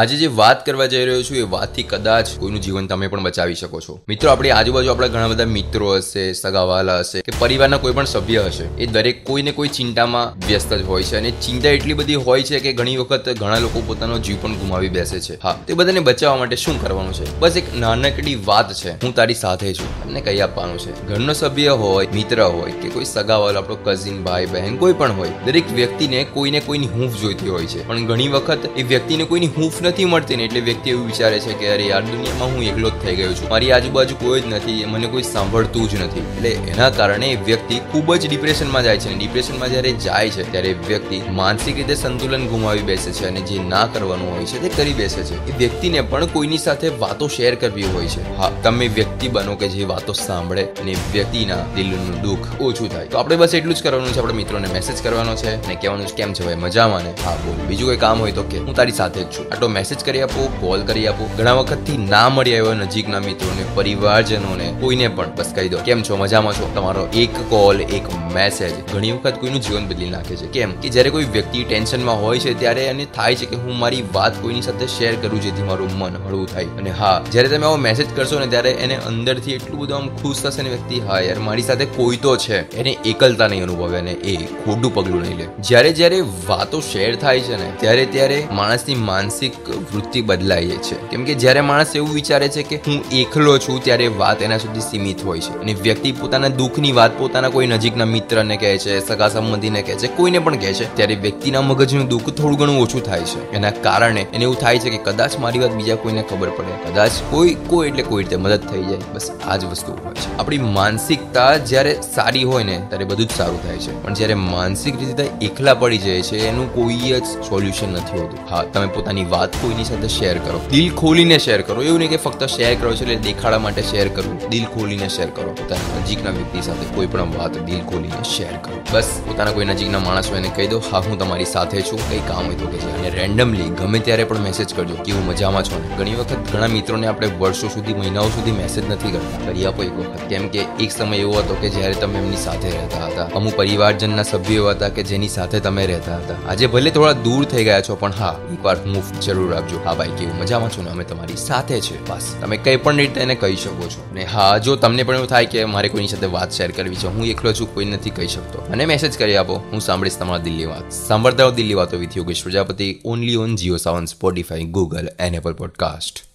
આજે જે વાત કરવા જઈ રહ્યો છું એ વાતથી કદાચ કોઈનું જીવન તમે પણ બચાવી શકો છો. મિત્રો, આપણી આજુબાજુ આપણા ઘણા બધા મિત્રો હશે, સગાવાલા હશે કે પરિવારના કોઈ પણ સભ્ય હશે, એ દરેક કોઈને કોઈ ચિંતામાં વ્યસ્ત જ હોય છે અને ચિંતા એટલી બધી હોય છે કે ઘણી વખત ઘણા લોકો પોતાનો જીવ પણ ગુમાવી બેસે છે. હા, તે બધાને બચાવવા માટે શું કરવાનું છે? બસ એક નાનકડી વાત છે. હું તારી સાથે છું. તમને કહી આપવાનું છે? ઘરનો સભ્ય હોય, મિત્ર હોય કે કોઈ સગાવાલો, આપણો કઝિન ભાઈ, બહેન, કોઈ પણ હોય, દરેક વ્યક્તિને કોઈને કોઈની હૂંફ જોઈતી હોય છે. પણ ઘણી વખત એ વ્યક્તિને કોઈની હૂંફ નથી મળતી ને એટલે વ્યક્તિ એવું વિચારે છે કે અરે યાર, દુનિયામાં હું એકલો જ થઈ ગયો છું. મારી આજુબાજુ કોઈ જ નથી મને કોઈ સાંભળતું જ નથી. એટલે એના કારણે વ્યક્તિ ખૂબ જ ડિપ્રેશનમાં જાય છે. અને ડિપ્રેશનમાં જ્યારે જાય છે, ત્યારે વ્યક્તિ માનસિક રીતે સંતુલન ગુમાવી બેસે છે અને જે ના કરવાનું હોય છે તે કરી બેસે છે. એ વ્યક્તિને પણ કોઈની સાથે વાતો શેર કરવી હોય છે. હા, તમે વ્યક્તિ બનો કે જે વાતો સાંભળે અને વ્યક્તિના દિલનું દુઃખ ઓછું થાય. તો આપણે બસ એટલું જ કરવાનું છે. આપણે મિત્રોને મેસેજ કરવાનો છે અને કહેવાનું છે, કેમ છે ભાઈ? મજામાં ને? હા, બોલ. બીજું કોઈ કામ હોય તો કે હું તારી સાથે જ છું. આટલો મેસેજ કરી આપો કોલ કરી આપો. ઘણા વખતથી ના મળી આવ્યો નજીકના મિત્રોને, પરિવારજનોને, કોઈને પણ. બસ કહી દો. કેમ છો? મજામાં છો? તમારો એક કોલ એક મેસેજ ઘણી વખત કોઈનું જીવન બદલી નાખે છે. કેમ? કે જ્યારે કોઈ વ્યક્તિ ટેન્શનમાં હોય છે ત્યારે એને થાય છે કે હું મારી વાત કોઈની સાથે શેર કરું જેથી મારું મન હળવું થાય. અને હા, જ્યારે તમે આવો મેસેજ કરશો ને ત્યારે એને અંદરથી એટલું બધું આમ ખુશ થશે ને વ્યક્તિ, હા યાર, મારી સાથે કોઈ તો છે. એને એકલતા નહીં અનુભવે અને એ ખોટું પગલું નહીં લે. જ્યારે જ્યારે વાતો શેર થાય છે ને, ત્યારે ત્યારે માણસની માનસિક વૃત્તિ બદલાય છે. કેમ કે જ્યારે માણસ એવું વિચારે છે કે હું એકલો છું, ત્યારે વાત એના સુધી સીમિત હોય છે. અને વ્યક્તિ પોતાના દુઃખની વાત પોતાના કોઈ નજીકના મિત્રને કહે છે, સગા સંબંધીને કહે છે, કોઈને પણ કહે છે, ત્યારે વ્યક્તિના મગજનું દુઃખ થોડું ઘણું ઓછું થાય છે. એના કારણે એને એવું થાય છે કે કદાચ મારી વાત બીજા કોઈને ખબર પડે. કદાચ કોઈ કોઈ એટલે કોઈ રીતે મદદ થઈ જાય. બસ આ જ વસ્તુ હોય છે. આપણી માનસિકતા જ્યારે સારી હોય ને, ત્યારે બધું જ સારું થાય છે. પણ જ્યારે માનસિક રીતે એકલા પડી જાય છે, એનું કોઈ જ સોલ્યુશન નથી હોતું. હા, તમે પોતાની વાત કોઈની સાથે શેર કરો. દિલ ખોલીને શેર કરો. એવું નહીં કે ફક્ત શેર કરો છો એટલે દેખાડા માટે શેર કરવું દિલ ખોલીને શેર કરો. પોતાના નજીકના વ્યક્તિ સાથે કોઈ પણ વાત દિલ ખોલીને શેર કરો. બસ, પોતાના કોઈ નજીકના માણસ હોય એને કહી દો, હા, હું તમારી સાથે છું. કંઈ કામ હોય તો કે અને રેન્ડમલી ગમે ત્યારે પણ મેસેજ કરજો કે હું મજામાં છો? ઘણી વખત ઘણા મિત્રોને આપણે વર્ષો સુધી, મહિનાઓ સુધી મેસેજ નથી કરતા. કરી આપો એક વખત. કેમ કે એક સમય એવો હતો કે જ્યારે તમે એમની સાથે રહેતા હતા. અમુક પરિવારજનના સભ્યો હતા કે જેની સાથે તમે રહેતા હતા. આજે ભલે થોડા દૂર થઈ ગયા છો, પણ હા એક વાર મૂવ જરૂર આપજો. હા ભાઈ, કેવું મજામાં છું ને? અમે તમારી સાથે છે. બસ, તમે કંઈ પણ રીતે એને કહી શકો છો. ને હા, જો તમને પણ એવું થાય કે મારે કોઈની સાથે વાત શેર કરવી છે, હું એકલો છું, કોઈ નથી કહી શકતો. મને મેસેજ કરી આપો, હું સાંભળીશ તમારા દિલ્હી વાત. સાંભળતા દિલ્હી વાતો with Yogesh Prajapati only on Jio Saavn Spotify Google and Apple podcast